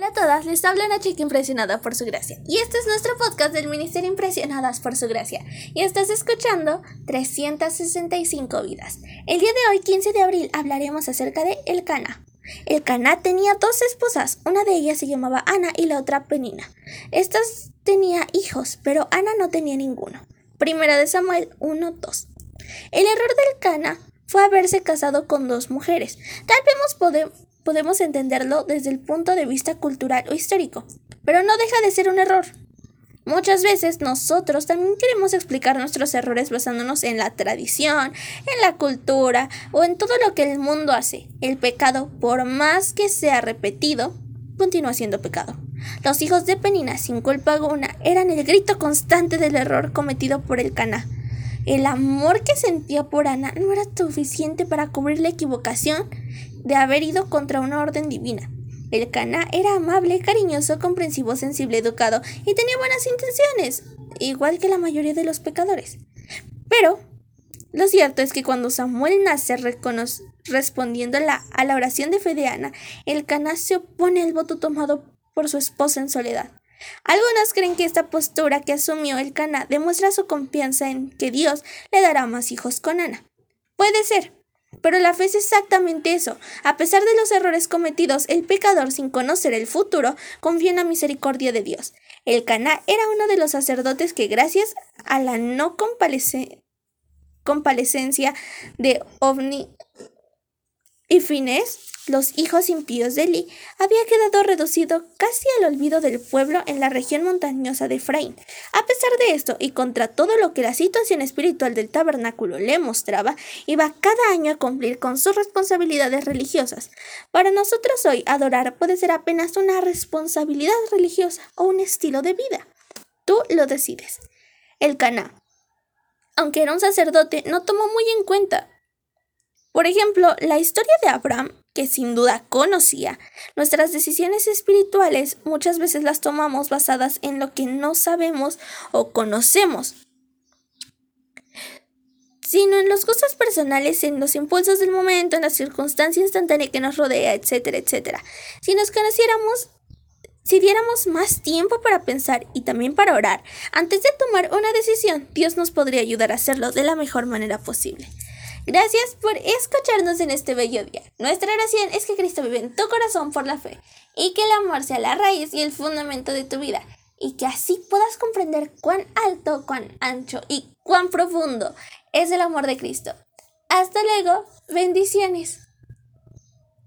Hola a todas, les habla una chica impresionada por su gracia. Y este es nuestro podcast del Ministerio Impresionadas por su gracia. Y estás escuchando 365 vidas. El día de hoy, 15 de abril, hablaremos acerca de El Cana. El Cana tenía dos esposas, una de ellas se llamaba Ana y la otra Penina. Estas tenía hijos, pero Ana no tenía ninguno. Primera de Samuel 1-2. El error del Cana fue haberse casado con dos mujeres. Tal vez podemos podemos entenderlo desde el punto de vista cultural o histórico, pero no deja de ser un error. Muchas veces nosotros también queremos explicar nuestros errores basándonos en la tradición, en la cultura o en todo lo que el mundo hace. El pecado, por más que sea repetido, continúa siendo pecado. Los hijos de Penina, sin culpa alguna, eran el grito constante del error cometido por el Cana. El amor que sentía por Ana no era suficiente para cubrir la equivocación de haber ido contra una orden divina. El Cana era amable, cariñoso, comprensivo, sensible, educado y tenía buenas intenciones, igual que la mayoría de los pecadores. Pero lo cierto es que cuando Samuel nace respondiendo a la, a la oración de fe de Ana, el Cana se opone al voto tomado por su esposa en soledad. Algunos creen que esta postura que asumió el Cana demuestra su confianza en que Dios le dará más hijos con Ana. Puede ser, pero la fe es exactamente eso. A pesar de los errores cometidos, el pecador, sin conocer el futuro, confía en la misericordia de Dios. El Cana era uno de los sacerdotes que, gracias a la no comparecencia de Ovni y Fines, los hijos impíos de Eli, había quedado reducido casi al olvido del pueblo en la región montañosa de Efraín. A pesar de esto, y contra todo lo que la situación espiritual del tabernáculo le mostraba, iba cada año a cumplir con sus responsabilidades religiosas. Para nosotros hoy, adorar puede ser apenas una responsabilidad religiosa o un estilo de vida. Tú lo decides. El Caná. Aunque era un sacerdote, no tomó muy en cuenta por ejemplo, la historia de Abraham que sin duda conocía. Nuestras decisiones espirituales muchas veces las tomamos basadas en lo que no sabemos o conocemos, sino en los gustos personales, en los impulsos del momento, en la circunstancia instantánea que nos rodea, etcétera, etcétera. Si nos conociéramos, si diéramos más tiempo para pensar y también para orar, antes de tomar una decisión, Dios nos podría ayudar a hacerlo de la mejor manera posible. Gracias por escucharnos en este bello día. Nuestra oración es que Cristo vive en tu corazón por la fe y que el amor sea la raíz y el fundamento de tu vida y que así puedas comprender cuán alto, cuán ancho y cuán profundo es el amor de Cristo. Hasta luego, bendiciones.